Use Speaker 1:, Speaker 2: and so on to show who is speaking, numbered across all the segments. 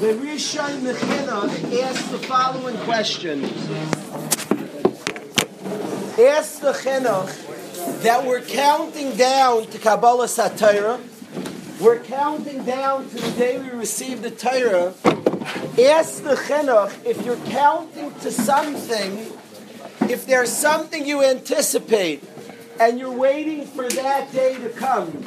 Speaker 1: The Rishon Mechina asks the following question. Ask the Chinuch that we're counting down to Kabbalas HaTorah. We're counting down to the day we receive the Torah. Ask the Chinuch if you're counting to something, if there's something you anticipate and you're waiting for that day to come.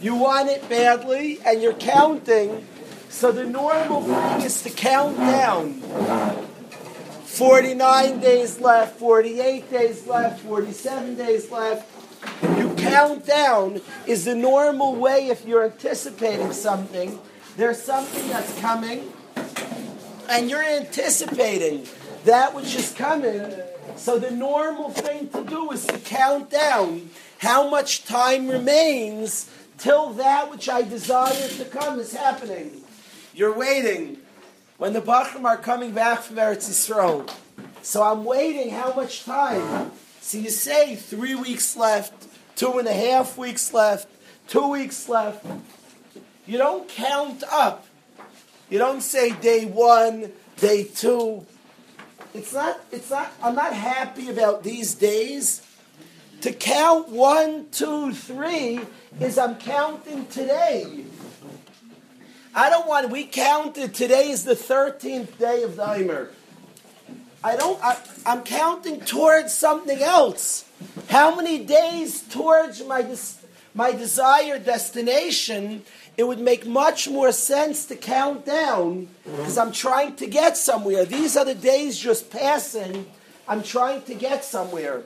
Speaker 1: You want it badly and you're counting. So the normal thing is to count down. 49 days left, 48 days left, 47 days left. You count down is the normal way if you're anticipating something. There's something that's coming, and you're anticipating that which is coming. So the normal thing to do is to count down how much time remains till that which I desire to come is happening. You're waiting when the Bachram are coming back from Eretz Yisrael. So I'm waiting how much time? So you say three weeks left, two and a half weeks left, two weeks left. You don't count up. You don't say day one, day two. It's not, it's not, I'm not happy about these days. To count one, two, three is I'm counting today. I don't want, we counted, today is the 13th day of the Omer. I don't, I, I'm counting towards something else. How many days towards my, my desired destination, it would make much more sense to count down because I'm trying to get somewhere. These are the days just passing. I'm trying to get somewhere.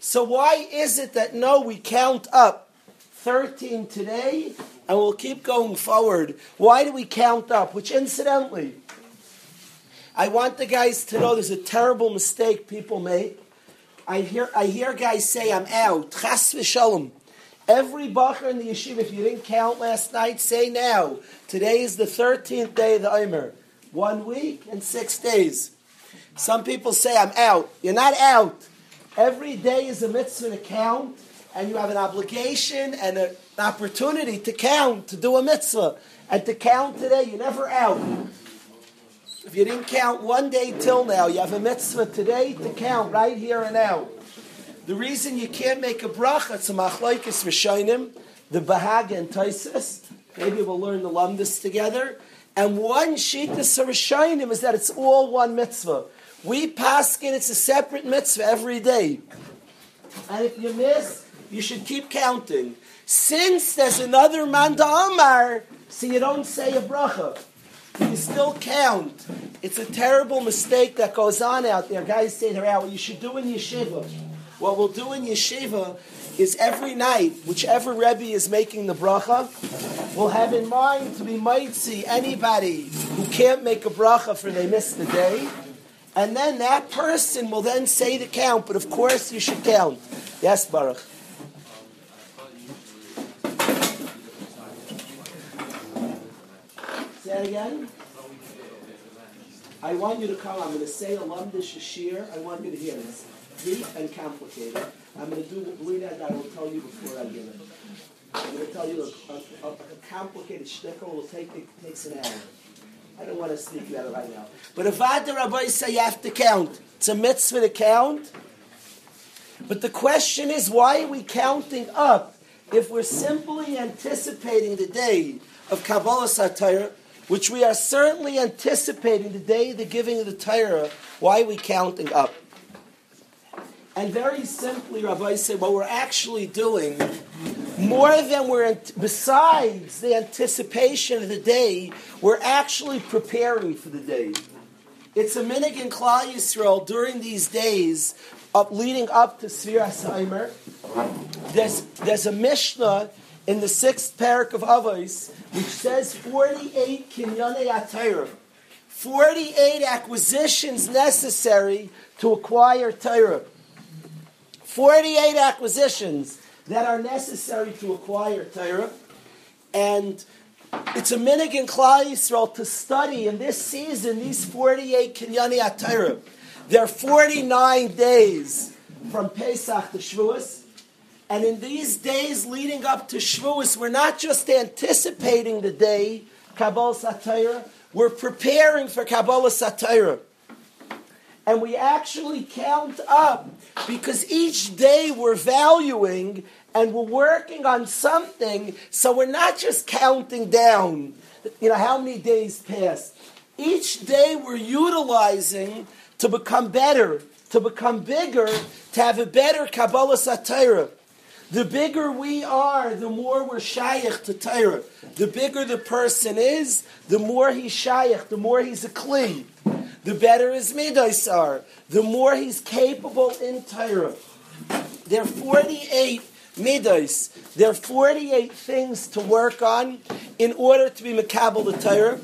Speaker 1: So why is it that no, we count up 13 today and we'll keep going forward? Why do we count up? Which incidentally, I want the guys to know there's a terrible mistake people make. I hear I hear guys say I'm out. Chas v'shalom. Every bacher in the yeshiva, if you didn't count last night, say now. Today is the 13th day of the Omer. One week and six days. Some people say I'm out. You're not out. Every day is a mitzvah to count, and you have an obligation and an opportunity to count, to do a mitzvah. And to count today, you're never out. If you didn't count one day till now, you have a mitzvah today to count right here and now. The reason you can't make a bracha, it's a machlaikis v'shainim, the Bahag and Taisis. Maybe we'll learn the lumdis together. And one shittas v'shainim is that it's all one mitzvah. We paskin, it's a separate mitzvah every day. And if you miss, you should keep counting. Since there's another manda amar, so you don't say a bracha. You still count. It's a terrible mistake that goes on out there. Guys say they're out. What you should do in yeshiva. What we'll do in yeshiva is every night, whichever Rebbe is making the bracha, we'll have in mind to be might see anybody who can't make a bracha for they missed the day. And then that person will then say the count, but of course you should count. Yes, Baruch. Say that again. I want you to come. I'm going to say a lumdish shir. I want you to hear this. Deep and complicated. I'm going to do believe that I will tell you before I give it. I'm going to tell you a, a, a complicated shtickle will take it takes an hour. I don't want to speak about it right now. But if I the rabbi say you have to count, it's a mitzvah to count. But the question is, why are we counting up if we're simply anticipating the day of Kabbalas HaTorah, which we are certainly anticipating the day of the giving of the Torah? Why are we counting up? And very simply, Rabbi said, what we're actually doing, more than we're, besides the anticipation of the day, we're actually preparing for the day. It's a minig in Klal Yisrael during these days up leading up to Sfiras Haimer. There's, there's a Mishnah in the sixth parak of Avos which says 48 kinyane atayra. 48 acquisitions necessary to acquire Torah. 48 acquisitions that are necessary to acquire Torah. And it's a minig in Klal Yisrael to study in this season these 48 Kinyani Atayra. There are 49 days from Pesach to Shavuos. And in these days leading up to Shavuos, we're not just anticipating the day, Kabbalas HaTorah, we're preparing for Kabbalas HaTorah. And we actually count up because each day we're valuing and we're working on something, so we're not just counting down, you know, how many days passed. Each day we're utilizing to become better, to become bigger, to have a better Kabbalas HaTorah. The bigger we are, the more we're shaykh to Torah. The bigger the person is, the more he's shaykh, the more he's a kli. The better his midas are, the more he's capable in Torah. There are 48 midas. There are 48 things to work on in order to be makabel the Torah.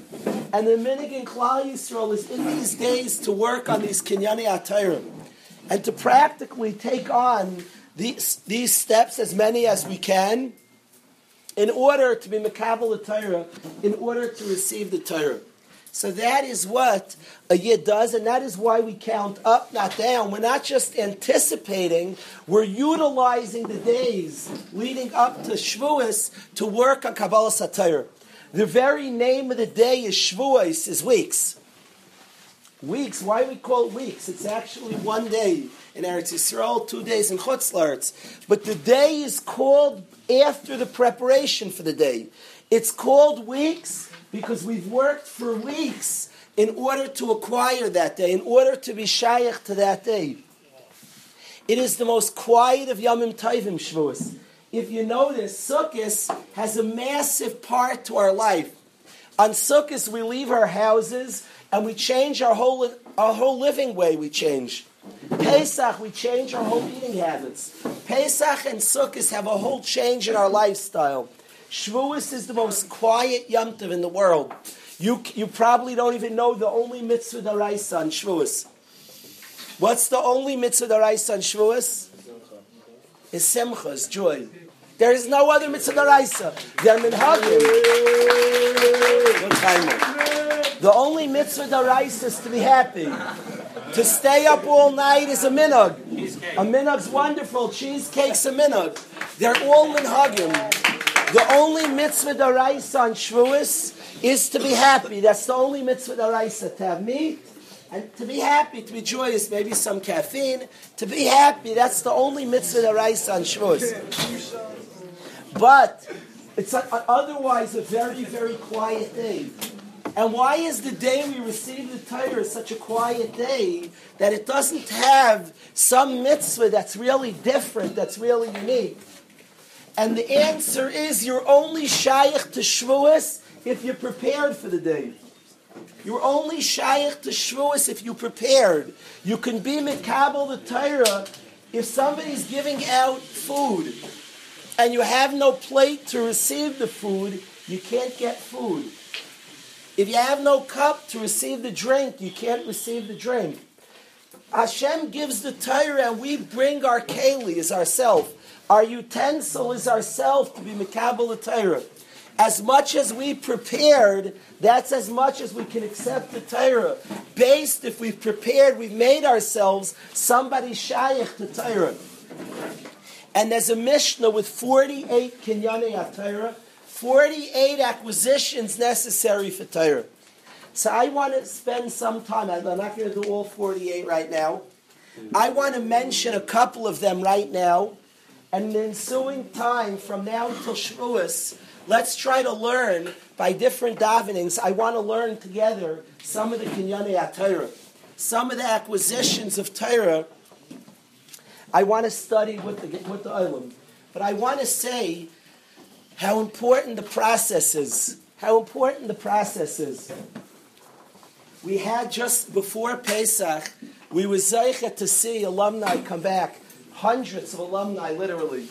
Speaker 1: And the minig in Klal Yisrael is in these days to work on these kinyani atayra and to practically take on these, these steps, as many as we can, in order to be Makabal the Torah, in order to receive the Torah. So that is what a Yid does, and that is why we count up, not down. We're not just anticipating, we're utilizing the days leading up to Shavuos to work on Kabbalas HaTorah. The very name of the day is Shavuos, is weeks. Weeks, why we call it weeks? It's actually one day in Eretz Yisrael, two days in Chutz But the day is called after the preparation for the day. It's called weeks because we've worked for weeks in order to acquire that day, in order to be shaykh to that day. It is the most quiet of Yamim Taivim Shavuos. If you notice, Sukkot has a massive part to our life. On Sukkot, we leave our houses and we change our whole, our whole living way. We change. Pesach, we change our whole eating habits. Pesach and Sukkot have a whole change in our lifestyle. Shavuos is the most quiet Yom Tov in the world. You, you probably don't even know the only mitzvah daraisa on Shavuos. What's the only mitzvah daraisa on Shavuos? Is simcha, is joy. There is no other mitzvah daraisa. They're minhagim. The only mitzvah daraisa is to be happy. To stay up all night is a minog. A minog's wonderful. Cheesecake's a minog. They're all minhagim. The only mitzvah daraisa on Shavuos is to be happy. That's the only mitzvah daraisa. To have meat and to be happy, to be joyous, maybe some caffeine. To be happy, that's the only mitzvah daraisa on Shavuos. But it's otherwise a very, very quiet day. And why is the day we receive the Torah such a quiet day that it doesn't have some mitzvah that's really different, that's really unique? And the answer is you're only shaykh to Shavuos if you're prepared for the day. You're only shaykh to Shavuos if you prepared. You can be mikabel the Torah if somebody's giving out food and you have no plate to receive the food, you can't get food. If you have no cup to receive the drink, you can't receive the drink. Hashem gives the Torah and we bring our keli as ourself. Our utensil is ourself to be Mikabel the Torah. As much as we prepared, that's as much as we can accept the Torah. Based, if we've prepared, we've made ourselves somebody shaykh to Torah. And there's a Mishnah with 48 Kinyane Torah 48 acquisitions necessary for Torah. So I want to spend some time, I'm not going to do all 48 right now. I want to mention a couple of them right now. And in the ensuing time, from now until Shavuos, let's try to learn by different davenings. I want to learn together some of the Kinyane Torah, some of the acquisitions of Torah. I want to study with the, with the Olam. But I want to say how important the process is. How important the process is. We had just before Pesach, we were zeicha to see alumni come back, hundreds of alumni, literally.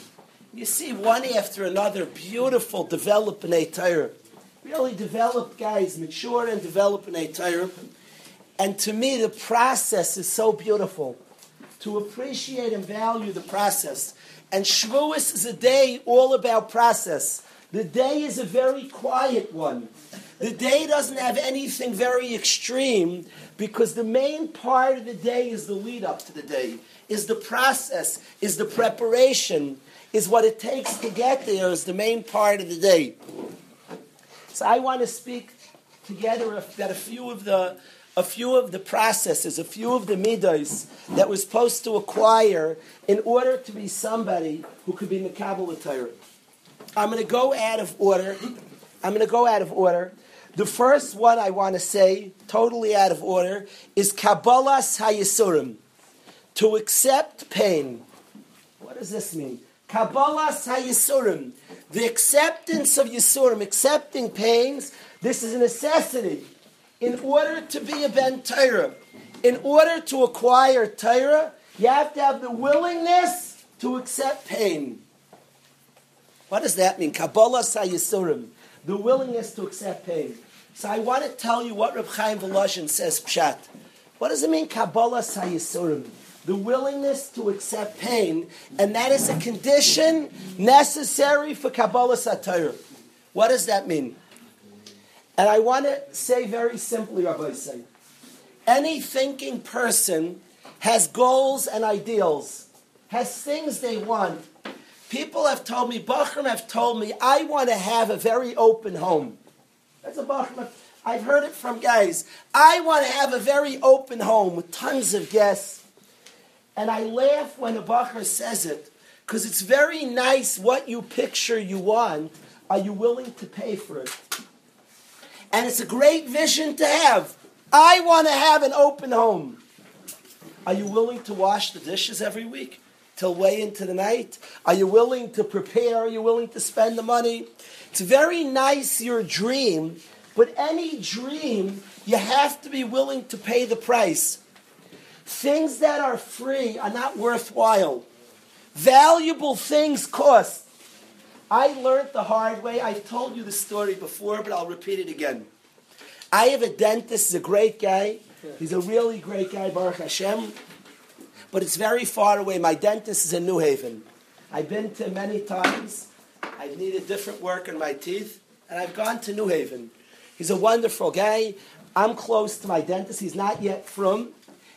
Speaker 1: You see one after another, beautiful, developing a Torah. Really developed guys, mature and developing a Torah. And to me, the process is so beautiful. To appreciate and value the process. And Shavuos is a day all about process. The day is a very quiet one. The day doesn't have anything very extreme because the main part of the day is the lead up to the day, is the process, is the preparation, is what it takes to get there, is the main part of the day. So I want to speak together that a few of the a few of the processes, a few of the midos that we're supposed to acquire in order to be somebody who could be Makabal Torah. I'm going to go out of order. I'm going to go out of order. The first one I want to say, totally out of order, is Kabbalas Hayisurim, to accept pain. What does this mean? Kabbalas Hayisurim, the acceptance of Yisurim, accepting pains. This is a necessity in order to be a Ben. In order to acquire Torah, you have to have the willingness to accept pain. What does that mean? Kabbalas Hayisurim, the willingness to accept pain. So I want to tell you what Reb Chaim Volozhin says Pshat. What does it mean, Kabbalas Hayisurim? The willingness to accept pain, and that is a condition necessary for Kabbalas HaTorah. What does that mean? And I want to say very simply, Rabbi say, any thinking person has goals and ideals, has things they want, People have told me, Bachram have told me, I want to have a very open home. That's a Bachram. I've heard it from guys. I want to have a very open home with tons of guests. And I laugh when a Bachar says it, because it's very nice what you picture you want. Are you willing to pay for it? And it's a great vision to have. I want to have an open home. Are you willing to wash the dishes every week? till way into the night? Are you willing to prepare? Are you willing to spend the money? It's very nice, your dream, but any dream, you have to be willing to pay the price. Things that are free are not worthwhile. Valuable things cost. I learned the hard way. I've told you the story before, but I'll repeat it again. I have a dentist, he's a great guy. He's a really great guy, Baruch Hashem but it's very far away. My dentist is in New Haven. I've been to many times. I've needed different work on my teeth, and I've gone to New Haven. He's a wonderful guy. I'm close to my dentist. He's not yet from.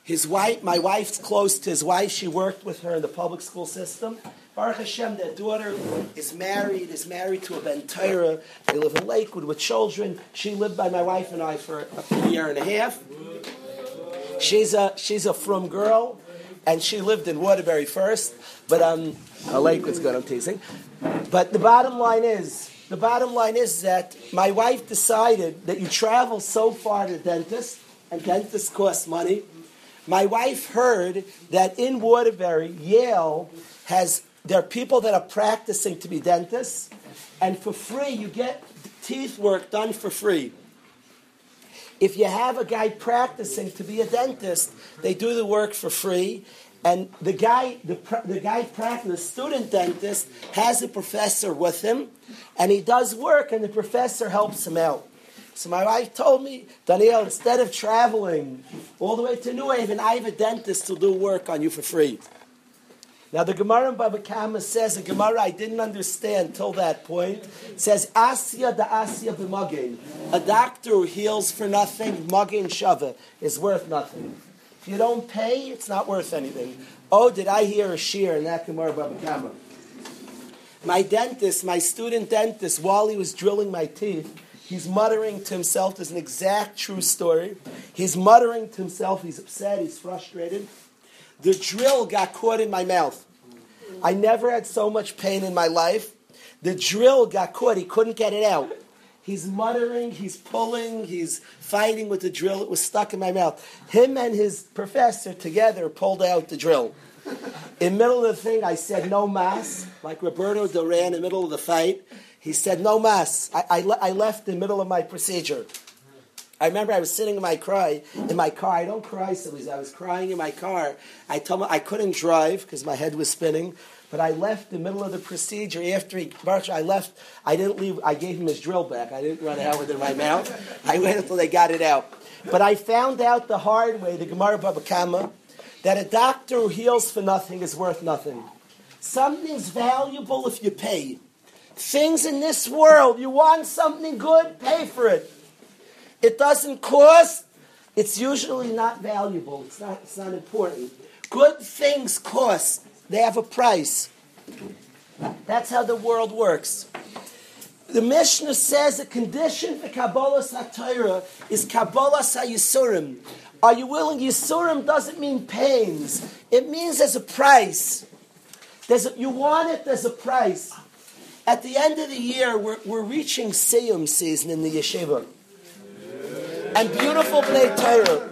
Speaker 1: His wife, my wife's close to his wife. She worked with her in the public school system. Baruch Hashem, their daughter is married, is married to a Ben. They live in Lakewood with children. She lived by my wife and I for a year and a half. She's a, she's a from girl and she lived in Waterbury first, but um, a lake was good. I'm teasing. But the bottom line is, the bottom line is that my wife decided that you travel so far to dentist, and dentists cost money. My wife heard that in Waterbury, Yale has there are people that are practicing to be dentists, and for free you get teeth work done for free. If you have a guy practicing to be a dentist, they do the work for free. And the guy, the, the guy practicing, the student dentist, has a professor with him, and he does work, and the professor helps him out. So my wife told me, Daniel, instead of traveling all the way to New Haven, I have a dentist to do work on you for free. Now the Gemara in Baba Kama says, a Gemara I didn't understand till that point, says, Asya da Asya b'magin. A doctor who heals for nothing, magin shava, is worth nothing. If you don't pay, it's not worth anything. Oh, did I hear a shear in that Gemara Baba Kama? My dentist, my student dentist, while he was drilling my teeth, he's muttering to himself, there's an exact true story. He's muttering to himself, he's upset, he's frustrated. The drill got caught in my mouth. I never had so much pain in my life. The drill got caught, he couldn't get it out. He's muttering, he's pulling, he's fighting with the drill. It was stuck in my mouth. Him and his professor together pulled out the drill. In middle of the thing, I said, no mas, like Roberto Duran in the middle of the fight. He said, no mas. I, I, I left in the middle of my procedure. I remember I was sitting in my cry in my car. I don't cry so I was crying in my car. I told him I couldn't drive because my head was spinning. But I left the middle of the procedure after he I left. I didn't leave. I gave him his drill back. I didn't run out with it in my mouth. I waited until they got it out. But I found out the hard way, the Gemara Baba Kama, that a doctor who heals for nothing is worth nothing. Something's valuable if you pay. Things in this world, you want something good, pay for it. It doesn't cost, it's usually not valuable. It's not, it's not important. Good things cost, they have a price. That's how the world works. The Mishnah says the condition for Kabbalas HaTorah is Kabbalas Hayisurim. Are you willing? Yisurim doesn't mean pains. It means there's a price. There's a, you want it, there's a price. At the end of the year, we're, we're reaching Siyum season in the yeshiva. And beautiful Bnei Torah.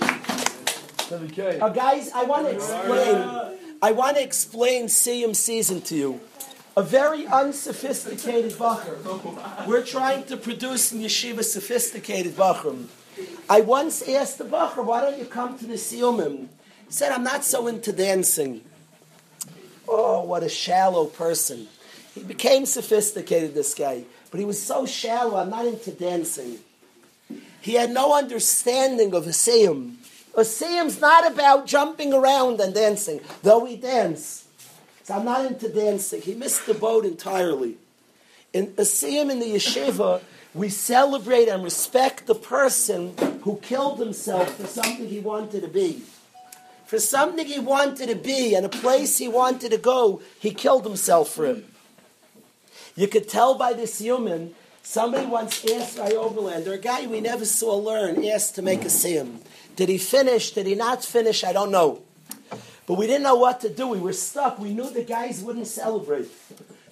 Speaker 1: Uh, guys, I want to explain. I want to explain Siyum season to you. A very unsophisticated bacher. We're trying to produce in yeshiva sophisticated bacher. I once asked the bacher, why don't you come to the Siyumim? He said, I'm not so into dancing. Oh, what a shallow person. He became sophisticated, this guy, but he was so shallow, I'm not into dancing. He had no understanding of a siyum. A siyum's not about jumping around and dancing, though we dance. So I'm not into dancing. He missed the boat entirely. In a siyum in the yeshiva, we celebrate and respect the person who killed himself for something he wanted to be. For something he wanted to be and a place he wanted to go, he killed himself for it. You could tell by this human, somebody once asked Ray Overlander, a guy we never saw learn, asked to make a sim. Did he finish? Did he not finish? I don't know. But we didn't know what to do. We were stuck. We knew the guys wouldn't celebrate.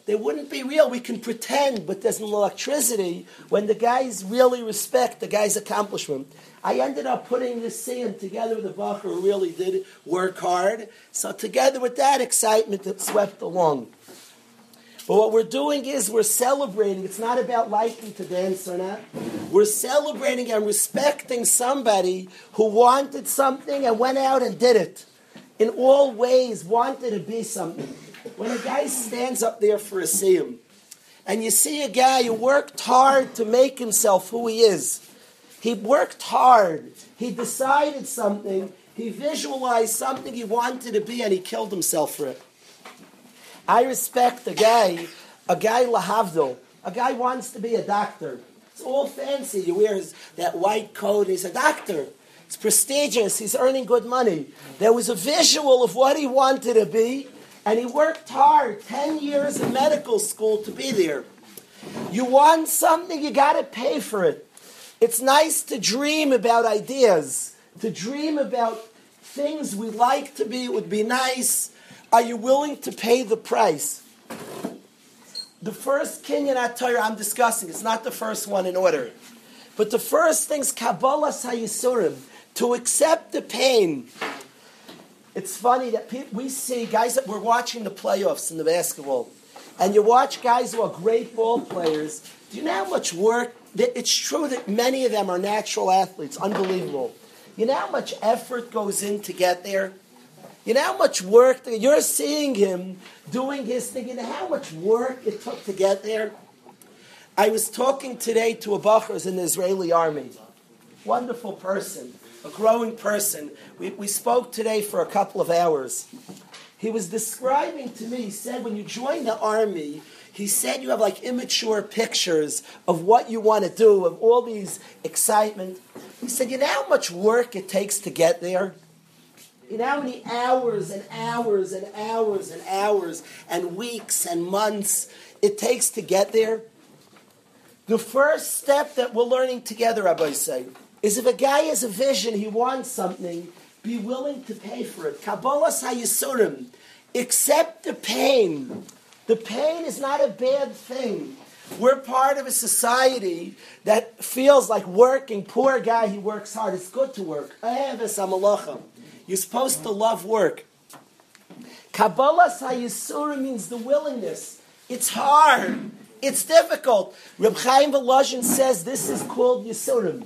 Speaker 1: They wouldn't be real. We can pretend, but there's no electricity when the guys really respect the guy's accomplishment. I ended up putting this siyum together with the Bacher who really did work hard. So together with that excitement that swept along. But what we're doing is we're celebrating. It's not about liking to dance or not. We're celebrating and respecting somebody who wanted something and went out and did it. In all ways, wanted to be something. When a guy stands up there for a siyum, and you see a guy who worked hard to make himself who he is, he worked hard. He decided something. He visualized something he wanted to be, and he killed himself for it. I respect a guy, a guy lahavdil. A guy wants to be a doctor. It's all fancy. He wears that white coat. He's a doctor. It's prestigious. He's earning good money. There was a visual of what he wanted to be, and he worked hard 10 years in medical school to be there. You want something, you got to pay for it. It's nice to dream about ideas, to dream about things we like to be, it would be nice. Are you willing to pay the price? The first Kinyan Torah I'm discussing, it's not the first one in order. But the first thing's Kabbalas Hayisurim, to accept the pain. It's funny that we see guys that we're watching the playoffs in the basketball, and you watch guys who are great ball players. Do you know how much work? It's true that many of them are natural athletes, unbelievable. You know how much effort goes in to get there? You know how much work you're seeing him doing his thing. You know how much work it took to get there. I was talking today to a bacher in the Israeli army. Wonderful person, a growing person. We, we spoke today for a couple of hours. He was describing to me, he said, when you join the army, he said you have like immature pictures of what you want to do, of all these excitement. He said, you know how much work it takes to get there? You know how many hours and hours and hours and hours and weeks and months it takes to get there? The first step that we're learning together, Rabbi say, is if a guy has a vision, he wants something, be willing to pay for it. Kabbalas Hayisurim. Accept the pain. The pain is not a bad thing. We're part of a society that feels like working. Poor guy, he works hard. It's good to work. You're supposed to love work. Kabbalah Sayisura means the willingness. It's hard. It's difficult. Reb Chaim Volozhin says this is called Yisurim.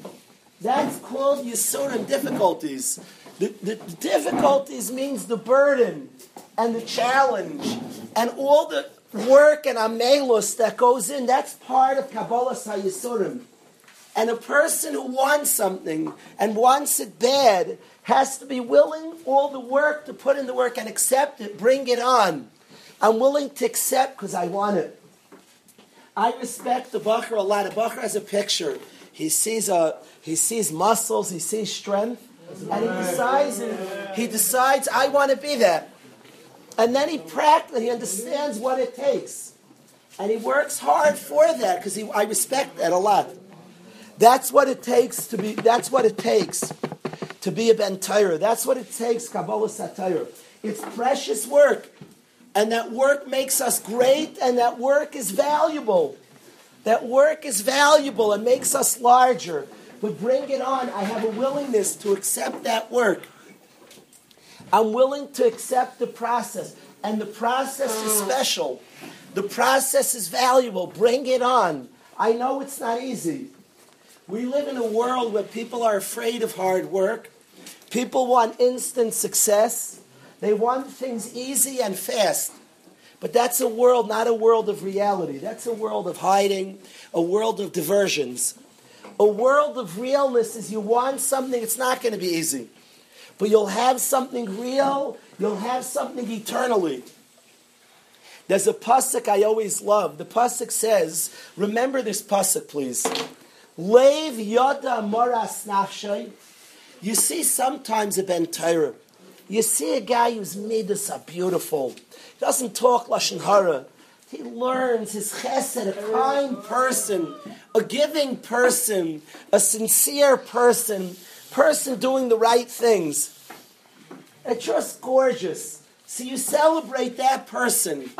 Speaker 1: That's called Yisurim difficulties. The, the, the, difficulties means the burden and the challenge and all the work and amelus that goes in. That's part of Kabbalas Hayisurim. And a person who wants something and wants it bad has to be willing all the work to put in the work and accept it, bring it on. I'm willing to accept because I want it. I respect the Bacher a lot. The Bacher has a picture. He sees a he sees muscles, he sees strength, and he decides he decides I want to be that. And then he practically he understands what it takes. And he works hard for that because he I respect that a lot. That's what it takes to be. That's what it takes to be a ben. That's what it takes. Kabbalas HaTorah. It's precious work, and that work makes us great, and that work is valuable. That work is valuable and makes us larger. But bring it on. I have a willingness to accept that work. I'm willing to accept the process, and the process is special. The process is valuable. Bring it on. I know it's not easy. We live in a world where people are afraid of hard work. People want instant success. They want things easy and fast. But that's a world, not a world of reality. That's a world of hiding, a world of diversions. A world of realness is you want something, it's not going to be easy. But you'll have something real, you'll have something eternally. There's a pasuk I always love. The pasuk says, remember this pasuk, please. Lev yada moras nafshay. You see sometimes a ben Torah. You see a guy whose midas are beautiful. He doesn't talk lashon hara. He learns his chesed, a kind person, a giving person, a sincere person, person doing the right things. It's just gorgeous. So you celebrate that person.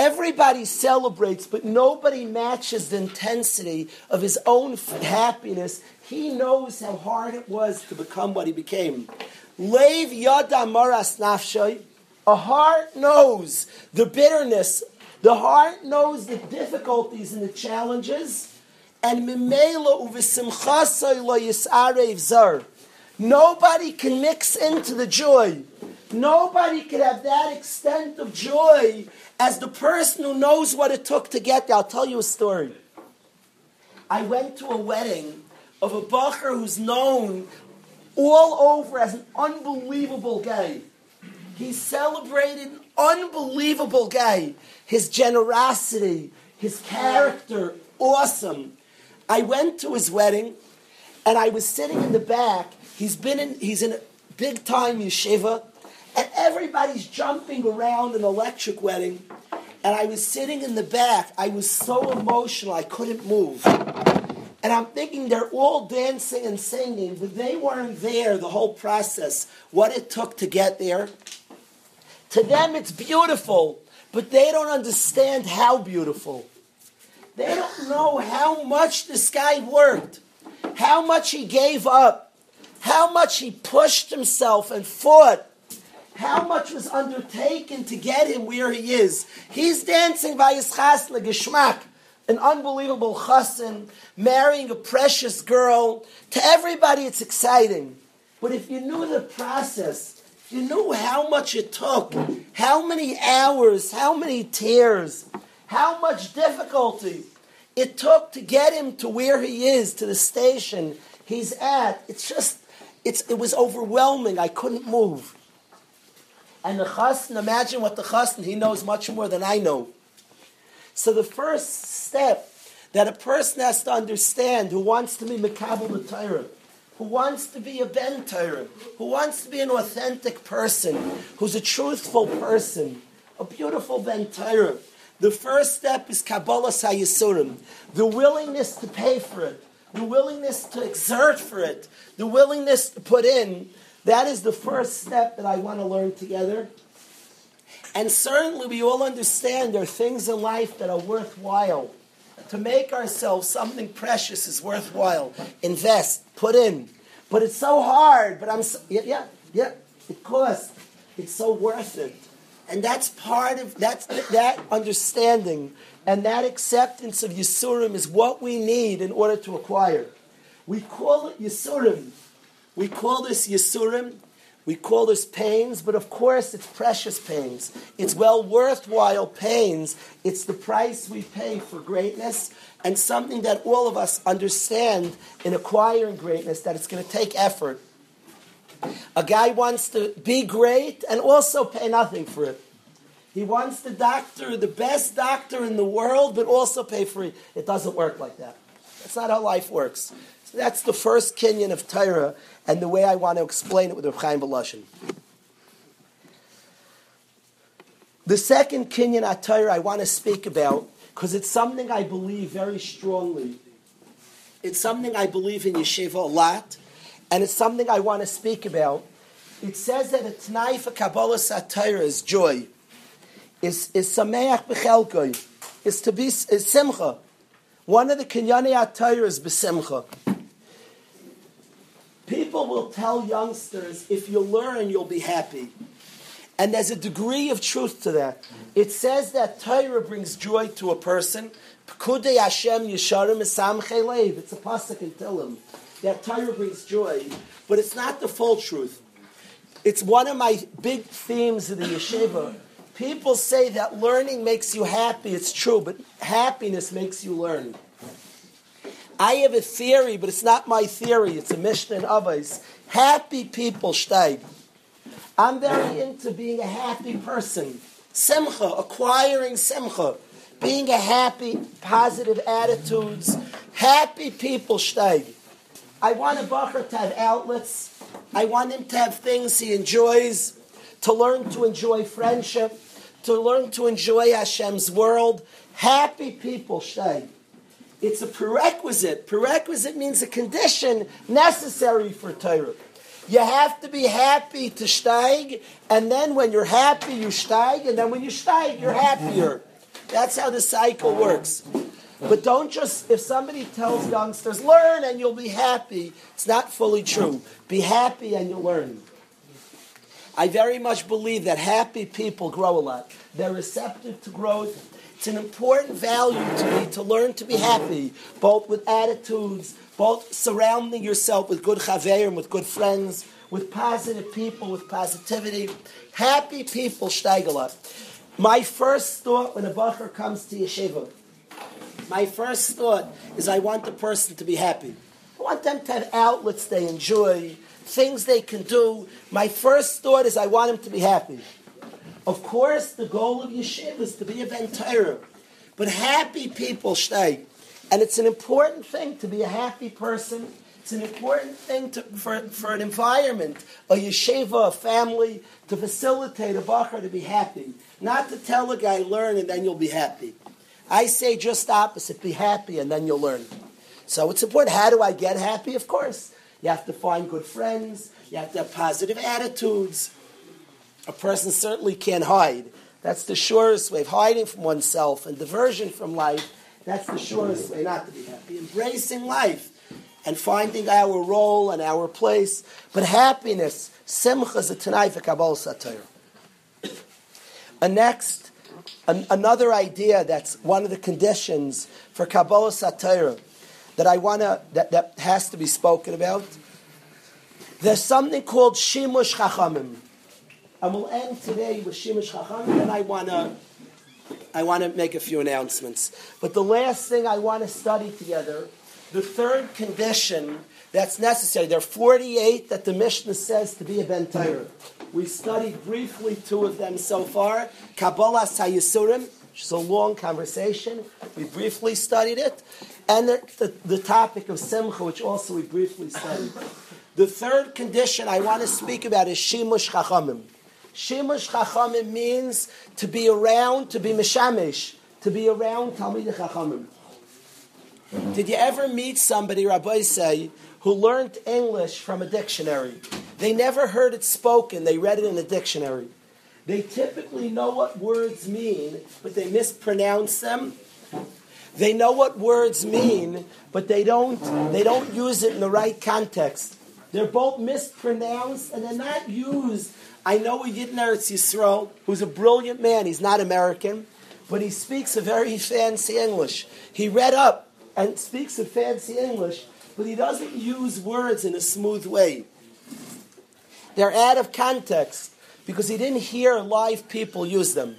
Speaker 1: Everybody celebrates, but nobody matches the intensity of his own happiness. He knows how hard it was to become what he became. Lev yada maras nafshay. A heart knows the bitterness. The heart knows the difficulties and the challenges. And mimela uvisimchasay lo yisarev zar. Nobody can mix into the joy. Nobody can have that extent of joy as the person who knows what it took to get there. I'll tell you a story. I went to a wedding of a bacher who's known all over as an unbelievable guy. He celebrated an unbelievable guy. His generosity, his character, awesome. I went to his wedding and I was sitting in the back. He's been in he's in a big time yeshiva and everybody's jumping around an electric wedding. And I was sitting in the back. I was so emotional, I couldn't move. And I'm thinking they're all dancing and singing, but they weren't there the whole process, what it took to get there. To them, it's beautiful, but they don't understand how beautiful. They don't know how much this guy worked, how much he gave up, how much he pushed himself and fought how much was undertaken to get him where he is. He's dancing by his chasna geschmack, an unbelievable chassan, marrying a precious girl. To everybody, it's exciting. But if you knew the process, you knew how much it took, how many hours, how many tears, how much difficulty it took to get him to where he is, to the station he's at, it's just, it's, it was overwhelming. I couldn't move. And the chassan, imagine what the chassan, he knows much more than I know. So the first step that a person has to understand who wants to be Makabal the Torah, who wants to be a Ben Torah, who wants to be an authentic person, who's a truthful person, a beautiful Ben Torah. The first step is Kabbalas Hayisurim, the willingness to pay for it, the willingness to exert for it, the willingness to put in that is the first step that I want to learn together. And certainly we all understand there are things in life that are worthwhile. To make ourselves something precious is worthwhile. Invest, put in. But it's so hard, but I'm so, yeah, yeah, yeah. It's so worth it. And that's part of that's that understanding and that acceptance of Yisurim is what we need in order to acquire. We call it Yisurim we call this Yisurim, we call this pains, but of course it's precious pains. It's well worthwhile pains. It's the price we pay for greatness and something that all of us understand in acquiring greatness that it's going to take effort. A guy wants to be great and also pay nothing for it. He wants the doctor, the best doctor in the world, but also pay for it. It doesn't work like that. That's not how life works. So that's the first Kinyan of Torah, and the way I want to explain it with Rav Chaim Volozhin. The second Kinyan Torah I want to speak about because it's something I believe very strongly. It's something I believe in yeshiva a lot, and it's something I want to speak about. It says that a t'nai for Kabbalas HaTorah is joy, is, is sameach b'chelkoi, is to be is simcha. One of the kinyani atayr is b'simcha. People will tell youngsters, if you learn, you'll be happy. And there's a degree of truth to that. It says that Torah brings joy to a person. It's a pasuk in Tehillim. That Torah brings joy, but it's not the full truth. It's one of my big themes of the yeshiva. People say that learning makes you happy. It's true, but happiness makes you learn. I have a theory, but it's not my theory. It's a Mishnah and Avos. Happy people steig. I'm very into being a happy person. Simcha, acquiring simcha. Being a happy, positive attitudes. Happy people steig. I want a bacher to have outlets. I want him to have things he enjoys, to learn to enjoy friendship, to learn to enjoy Hashem's world. Happy people steig. It's a prerequisite. Prerequisite means a condition necessary for Torah. You have to be happy to steig, and then when you're happy, you steig, and then when you steig, you're happier. That's how the cycle works. But don't just, if somebody tells youngsters, learn and you'll be happy, it's not fully true. Be happy and you'll learn. I very much believe that happy people grow a lot. They're receptive to growth. It's an important value to me to learn to be happy, both with attitudes, both surrounding yourself with good chaverim, with good friends, with positive people, with positivity. Happy people steigel up. My first thought when a bacher comes to yeshiva, my first thought is I want the person to be happy. I want them to have outlets they enjoy, things they can do. My first thought is I want them to be happy. Of course, the goal of yeshiva is to be a ben Torah, but happy people stay. And it's an important thing to be a happy person. It's an important thing to, for, for an environment, a yeshiva, a family, to facilitate a bacher to be happy. Not to tell a guy, learn and then you'll be happy. I say just opposite, be happy and then you'll learn. So it's important. How do I get happy? Of course. You have to find good friends. You have to have positive attitudes a person certainly can't hide. That's the surest way of hiding from oneself and diversion from life. That's the surest way not to be happy. Embracing life and finding our role and our place. But happiness, simcha is a tanai Kabbalas HaTorah. A next, an, another idea that's one of the conditions for Kabbalas HaTorah that I want to, that, that has to be spoken about. There's something called Shimush Chachamim. And we'll end today with Shimush Chacham, and I want to I want to make a few announcements. But the last thing I want to study together, the third condition that's necessary. There are 48 that the Mishnah says to be a Ben. We studied briefly two of them so far. Kabbalas Hayisurim, which is a long conversation. We briefly studied it. And the, the, the topic of Simcha, which also we briefly studied. The third condition I want to speak about is Shimush Chachamim. Shimush Chachamim means to be around, to be Mishamish, to be around Talmid Chachamim. Did you ever meet somebody, Rabbi say, who learned English from a dictionary? They never heard it spoken, they read it in a dictionary. They typically know what words mean, but they mispronounce them. They know what words mean, but they don't, they don't use it in the right context. They're both mispronounced and they're not used I know a Yidden Eretz Yisrael who's a brilliant man. He's not American, but he speaks a very fancy English. He read up and speaks a fancy English, but he doesn't use words in a smooth way. They're out of context because he didn't hear live people use them.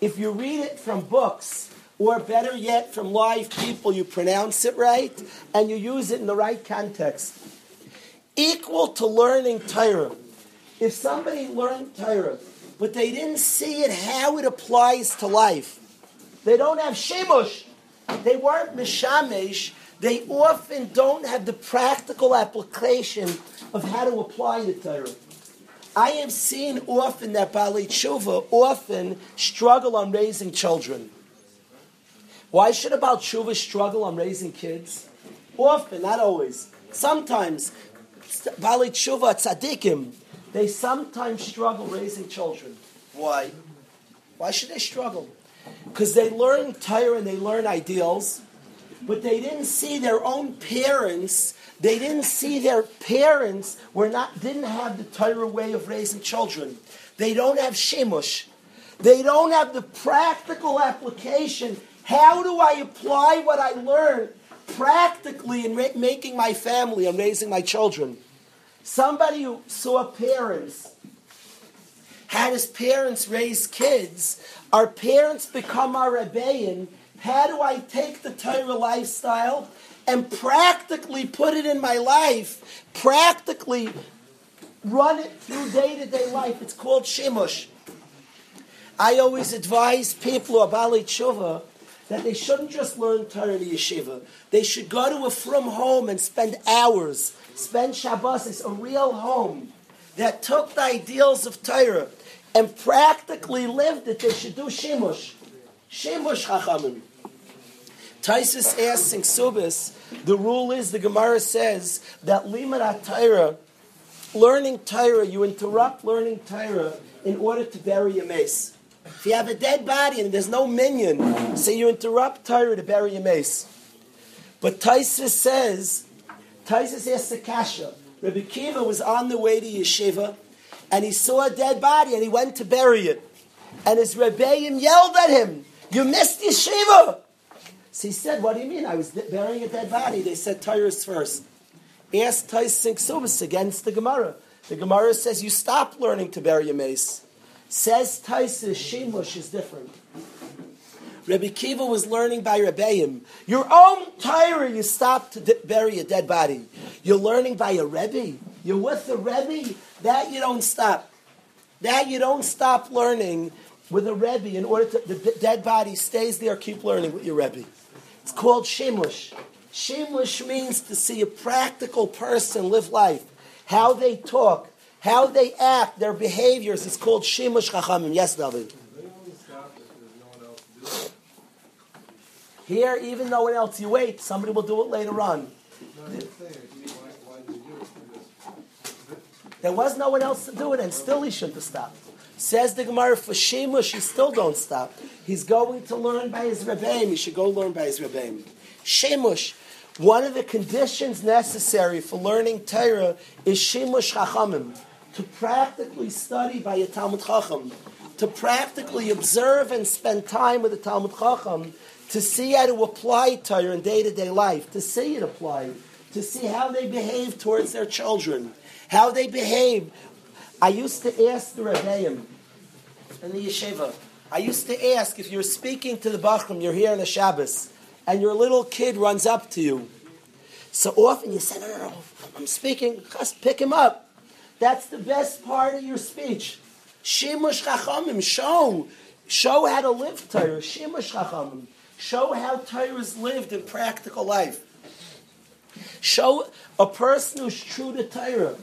Speaker 1: If you read it from books, or better yet, from live people, you pronounce it right and you use it in the right context. Equal to learning Torah if somebody learned Torah, but they didn't see it how it applies to life, they don't have shimush, they weren't mishamesh, they often don't have the practical application of how to apply the Torah. I have seen often that Bali Tshuva often struggle on raising children. Why should a Baal Tshuva struggle on raising kids? Often, not always. Sometimes, Bali Tshuva, tzaddikim, they sometimes struggle raising children. Why? Why should they struggle? Because they learn Torah and they learn ideals, but they didn't see their own parents. They didn't see their parents were not didn't have the Torah way of raising children. They don't have shemush. They don't have the practical application. How do I apply what I learned practically in making my family and raising my children? Somebody who saw parents had his parents raise kids. Our parents become our rebellion. How do I take the Torah lifestyle and practically put it in my life? Practically run it through day to day life. It's called shimush. I always advise people who about tshuva that they shouldn't just learn Torah in yeshiva. They should go to a from home and spend hours, spend Shabbos, is a real home that took the ideals of Torah and practically lived it. They should do shimush. Shimush chachamim. Taisus asks in Subis, the rule is, the Gemara says, that limud Torah, learning Torah, you interrupt learning Torah in order to bury a meis. If you have a dead body and there's no minyan, so you interrupt Torah to bury a meis. But Taisus says, Taisus asks the Kasha, Rabbi Akiva was on the way to Yeshiva, and he saw a dead body, and he went to bury it. And his Rebbeim yelled at him, You missed Yeshiva! So he said, What do you mean? I was burying a dead body. They said, is first. Ask Taisus Subis against the Gemara. The Gemara says, You stop learning to bury a meis. Says Taisa, Shemush is different. Rabbi Akiva was learning by Rebbeim. Your own Torah, you stop to bury a dead body. You're learning by a Rebbe. You're with the Rebbe. That you don't stop. That you don't stop learning with a Rebbe in order to, the dead body stays there, keep learning with your Rebbe. It's called Shemush. Shemush means to see a practical person live life. How they talk, how they act, their behaviors, It's called Shimush Chachamim. Yes, David. Here, even though one else you wait, somebody will do it later on. There was no one else to do it, and still he shouldn't have stopped. Says the Gemara, for Shemush, he still don't stop. He's going to learn by his Rebbeim. He should go learn by his Rebbeim. Shemush, one of the conditions necessary for learning Torah is Shemush Chachamim, to practically study by a Talmud Chacham, to practically observe and spend time with a Talmud Chacham, to see how to apply Torah in day to day life, to see it applied, to see how they behave towards their children, how they behave. I used to ask the Rebbeim in the yeshiva, I used to ask if you're speaking to the Bachram, you're here on the Shabbos, and your little kid runs up to you. So often you say, no, no, no, I'm speaking, just pick him up. That's the best part of your speech. Shimush Chachamim, show, show how to live Torah. Shimush Chachamim. Show how Torah is lived in practical life. Show a person who's true to Torah.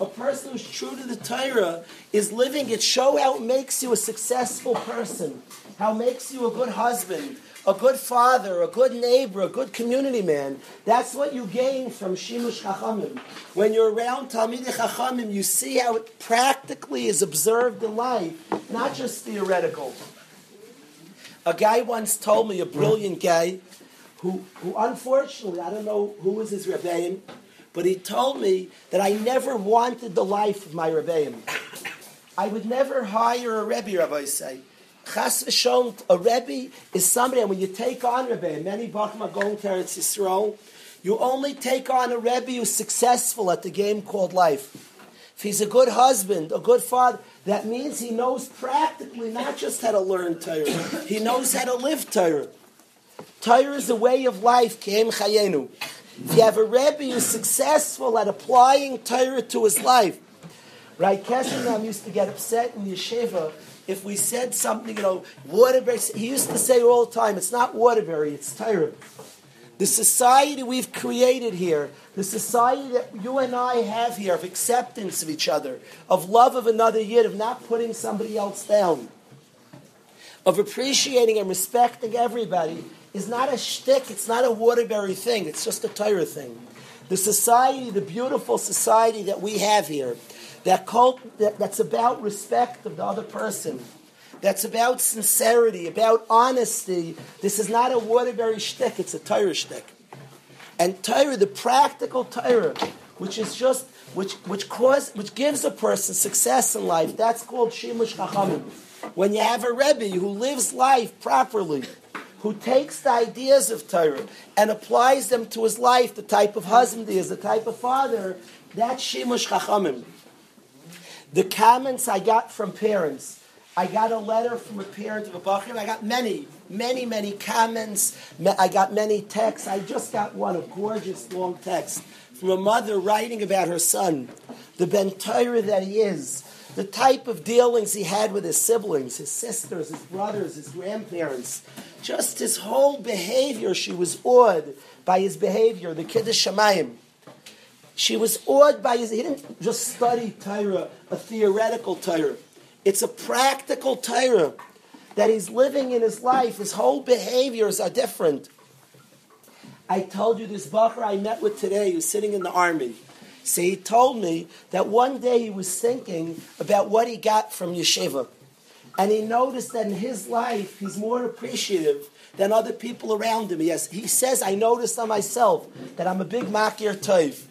Speaker 1: A person who's true to the Torah is living it. Show how it makes you a successful person. How it makes you a good husband, a good father, a good neighbor, a good community man. That's what you gain from Shimush Chachamim. When you're around Talmidei Chachamim, you see how it practically is observed in life, not just theoretical. A guy once told me, a brilliant guy, who, who unfortunately, I don't know who was his Rebbeim, but he told me that I never wanted the life of my Rebbeim. I would never hire a Rebbe, Rabbi say. Chas v'shom, a Rebbe is somebody, and when you take on Rebbe, many Bachma are going to Eretz Yisrael, you only take on a Rebbe who's successful at the game called life. If he's a good husband, a good father, that means he knows practically not just how to learn Torah, he knows how to live Torah. Torah is a way of life, Chayenu. If you have a Rebbe who's successful at applying Torah to his life, right? Kesselnam used to get upset in yeshiva if we said something, you know, Waterbury. He used to say all the time, it's not Waterbury, it's Torah. The society we've created here, the society that you and I have here of acceptance of each other, of love of another yid, of not putting somebody else down, of appreciating and respecting everybody, is not a shtick, it's not a Waterbury thing, it's just a Torah thing. The society, the beautiful society that we have here, that cult, that, that's about respect of the other person, that's about sincerity, about honesty. This is not a Waterbury shtick, it's a Torah shtick. And Torah, the practical Torah, which is just which which cause which gives a person success in life, that's called Shimush Chachamim. When you have a Rebbe who lives life properly, who takes the ideas of Torah and applies them to his life, the type of husband he is, the type of father, that's Shimush Chachamim. The comments I got from parents, I got a letter from a parent of a Bachir, I got many, many, many comments, I got many texts. I just got one, a gorgeous long text from a mother writing about her son, the Ben Torah that he is, the type of dealings he had with his siblings, his sisters, his brothers, his grandparents, just his whole behavior. She was awed by his behavior, the Kiddush Shamayim. She was awed by his, he didn't just study Torah, a theoretical Torah. It's a practical Torah that he's living in his life. His whole behaviors are different. I told you this Bacher I met with today who's sitting in the army. So he told me that one day he was thinking about what he got from yeshiva. And he noticed that in his life, he's more appreciative than other people around him. Yes, he says, I noticed on myself that I'm a big makir toiv.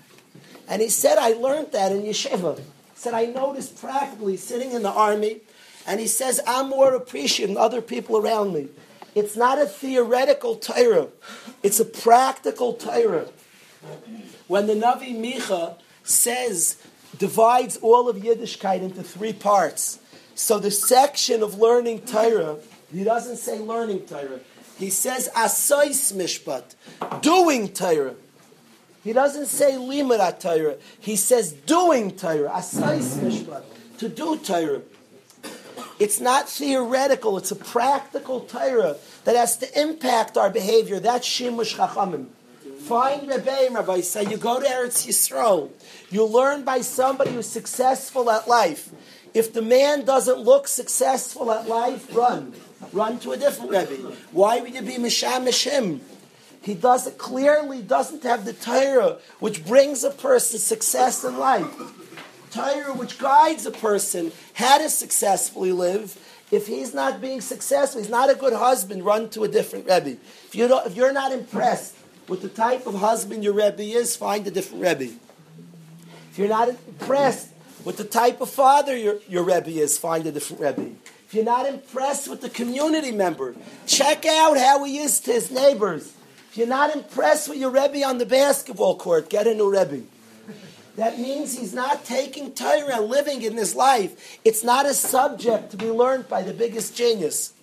Speaker 1: And he said, I learned that in yeshiva. Said, I noticed practically sitting in the army, and he says, I'm more appreciative than other people around me. It's not a theoretical Torah. It's a practical Torah. When the Navi Micha says, divides all of Yiddishkeit into three parts. So the section of learning Torah, he doesn't say learning Torah. He says asais mishpat, doing Torah. He doesn't say limud Torah. He says doing Torah, asais mishpat, to do Torah. It's not theoretical, it's a practical Torah that has to impact our behavior. That's Shimush Chachamim. Find Rebbeim, Rabbi, say you go to Eretz Yisrael. You learn by somebody who's successful at life. If the man doesn't look successful at life, run. Run to a different Rebbe. Why would you be Mishamish him? He does clearly doesn't have the Torah which brings a person success in life. Torah which guides a person how to successfully live. If he's not being successful, he's not a good husband, run to a different Rebbe. If, you don't, if you're not impressed with the type of husband your Rebbe is, find a different Rebbe. If you're not impressed with the type of father your, your Rebbe is, find a different Rebbe. If you're not impressed with the community member, check out how he is to his neighbors. You're not impressed with your Rebbe on the basketball court, get a new Rebbe. That means he's not taking Torah and living in his life. It's not a subject to be learned by the biggest genius.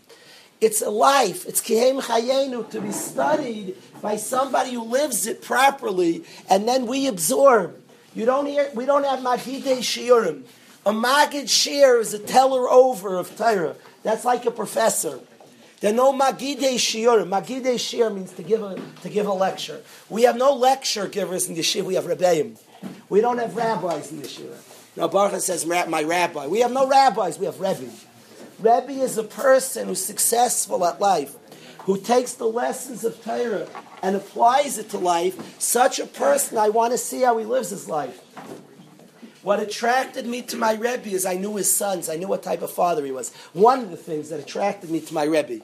Speaker 1: It's a life. It's kihem chayenu to be studied by somebody who lives it properly, and then we absorb. You don't hear. We don't have magidei shiurim. A magid shir is a teller over of Torah. That's like a professor. There are no magidei shiurim. Magidei shiur means to give a to give a lecture. We have no lecture givers in yeshiva. We have rebbeim. We don't have rabbis in yeshiva. Now Baruch says, my rabbi. We have no rabbis, we have Rebbe. Rebbe is a person who's successful at life, who takes the lessons of Torah and applies it to life. Such a person, I want to see how he lives his life. What attracted me to my Rebbe is I knew his sons. I knew what type of father he was. One of the things that attracted me to my Rebbe.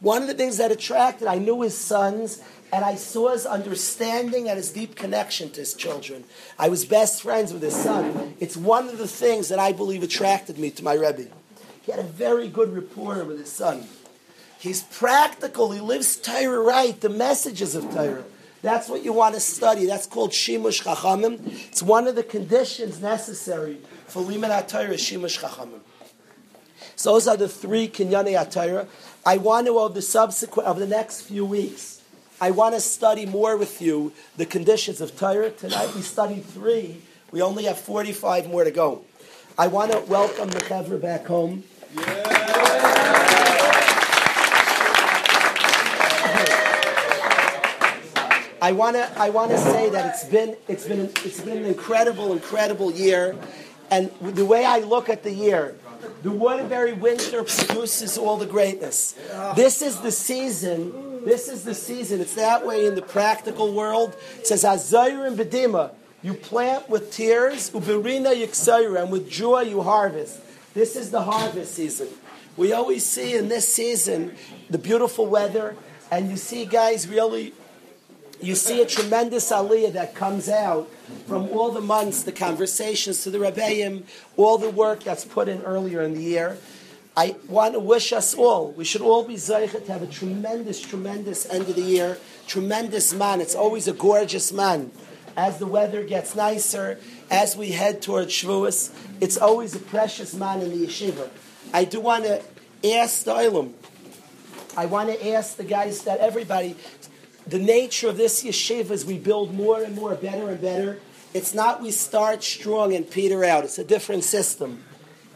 Speaker 1: One of the things that attracted, I knew his sons, and I saw his understanding and his deep connection to his children. I was best friends with his son. It's one of the things that I believe attracted me to my Rebbe. He had a very good rapport with his son. He's practical. He lives Torah right, the messages of Torah. That's what you want to study. That's called Shimush Chachamim. It's one of the conditions necessary for Liman Torah, Shimush Chachamim. So those are the three Kinyanei Torah. I want to, of the subsequent, of the next few weeks, I want to study more with you the conditions of Torah. Tonight we studied three. We only have 45 more to go. I want to welcome the Chevra back home. I want to I want to say that it's been it's been it's been an incredible incredible year, and the way I look at the year, the Waterbury winter produces all the greatness. This is the season This is the season. It's that way in the practical world. It says, Azayr and Bedima. You plant with tears, Uberina Yiksayra, and with joy you harvest. This is the harvest season. We always see in this season the beautiful weather, and you see guys really, you see a tremendous aliyah that comes out from all the months, the conversations to the Rebbeim, all the work that's put in earlier in the year. I want to wish us all, we should all be zeichet to have a tremendous, tremendous end of the year, tremendous zman. It's always a gorgeous zman. As the weather gets nicer, as we head towards Shavuos, it's always a precious zman in the yeshiva. I do want to ask the Olam, I want to ask the guys that everybody, the nature of this yeshiva is we build more and more, better and better. It's not we start strong and peter out. It's a different system.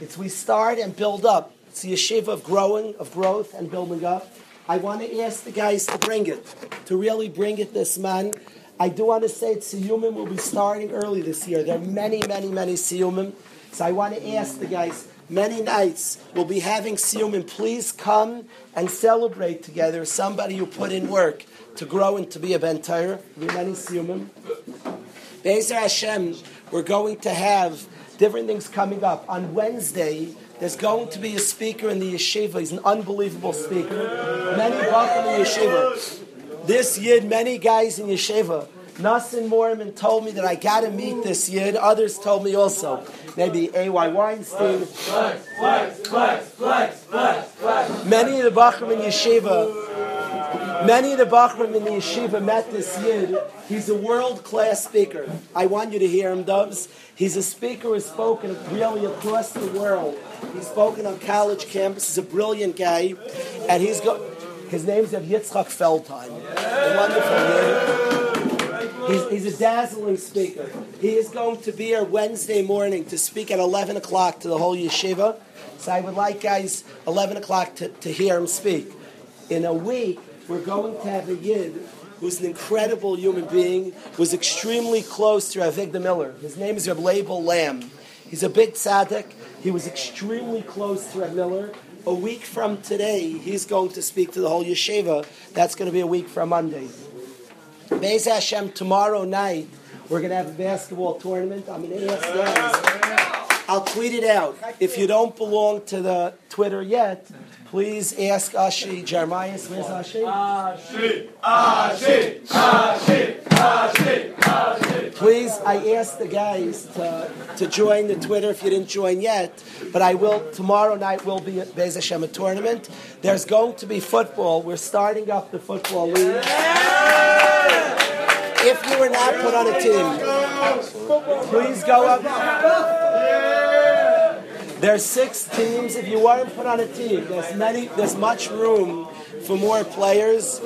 Speaker 1: It's we start and build up. It's a yeshiva of growing, of growth and building up. I want to ask the guys to bring it, to really bring it this zman. I do want to say Siyumim will be starting early this year. There are many, many, many Siyumim. So I want to ask the guys, many nights we'll be having Siyumim. Please come and celebrate together somebody who put in work to grow and to be a ben Torah. Be many Siyumim. Be'ezer Hashem, we're going to have different things coming up. On Wednesday, there's going to be a speaker in the yeshiva. He's an unbelievable speaker. Many welcome in yeshiva. This yid, many guys in yeshiva. Nassim Mormon told me that I got to meet this yid. Others told me also. Maybe A.Y. Weinstein.
Speaker 2: Flex, flex, flex.
Speaker 1: Many of the Bachram in yeshiva, many of the Bachram in yeshiva met this yid. He's a world-class speaker. I want you to hear him, Doves. He's a speaker who's spoken really across the world. He's spoken on college campuses. He's a brilliant guy, and he's got. His name's of Yitzchak Feldheim. Wonderful yid. He's, he's a dazzling speaker. He is going to be here Wednesday morning to speak at 11 o'clock to the whole yeshiva. So I would like, guys, 11 o'clock to, to hear him speak. In a week, we're going to have a yid who's an incredible human being, who's extremely close to Rav Miller. His name is Rav Leibel Lam. He's a big tzaddik. He was extremely close to Rav Miller. A week from today, he's going to speak to the whole yeshiva. That's going to be a week from Monday. Be'ez Hashem, tomorrow night, we're going to have a basketball tournament. I'm going to ask guys. I'll tweet it out. If you don't belong to the Twitter yet, please ask Ashi Jeremiah. Where's Ashi?
Speaker 2: Ashi, Ashi, Ashi, Ashi, Ashi.
Speaker 1: Please, I asked the guys to, to join the Twitter if you didn't join yet, but I will, tomorrow night will be at Bez Hashem a tournament. There's going to be football. We're starting up the football league. If you were not put on a team, please go up. There's six teams. If you weren't put on a team, there's many. There's much room for more players.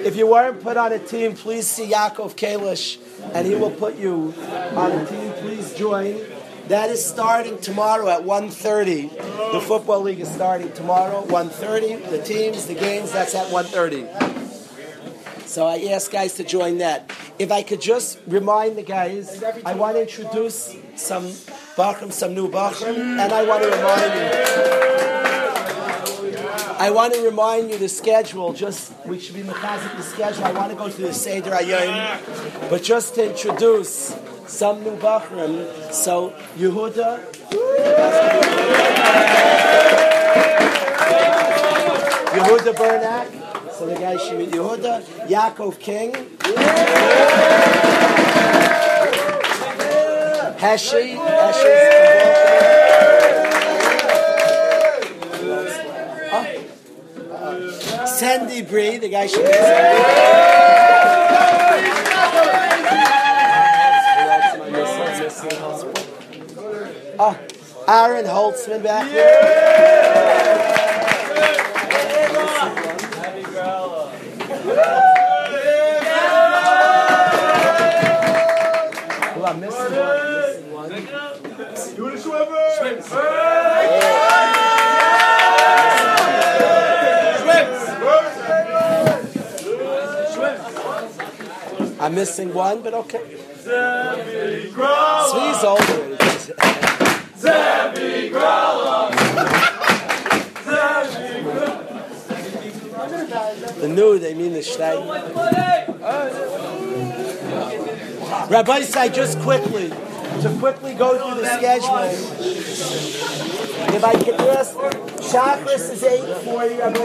Speaker 1: If you weren't put on a team, please see Yaakov Kalish, and he will put you on a team. Please join. That is starting tomorrow at 1.30. The Football League is starting tomorrow, 1.30. The teams, the games, that's at 1.30. So I ask guys to join that. If I could just remind the guys, I want to introduce some Bachram, some new Bachram, and I want to remind you. I want to remind you the schedule. Just we should be mechazik the schedule. I want to go to the Seder Ayyim, but just to introduce some new Bachram. So Yehuda. Yehuda Bernak. So the guy meet Yehuda. Yaakov King. Heshi. Heshi's Sandy Bree, the guy should meet Oh, ah, Aaron Holtzman back here. I'm missing one. But okay. Swee's older. The No, they mean the shtay. Rabbi say just quickly to quickly go through the schedule. If I could ask, Chakras is eight forty. Rabbi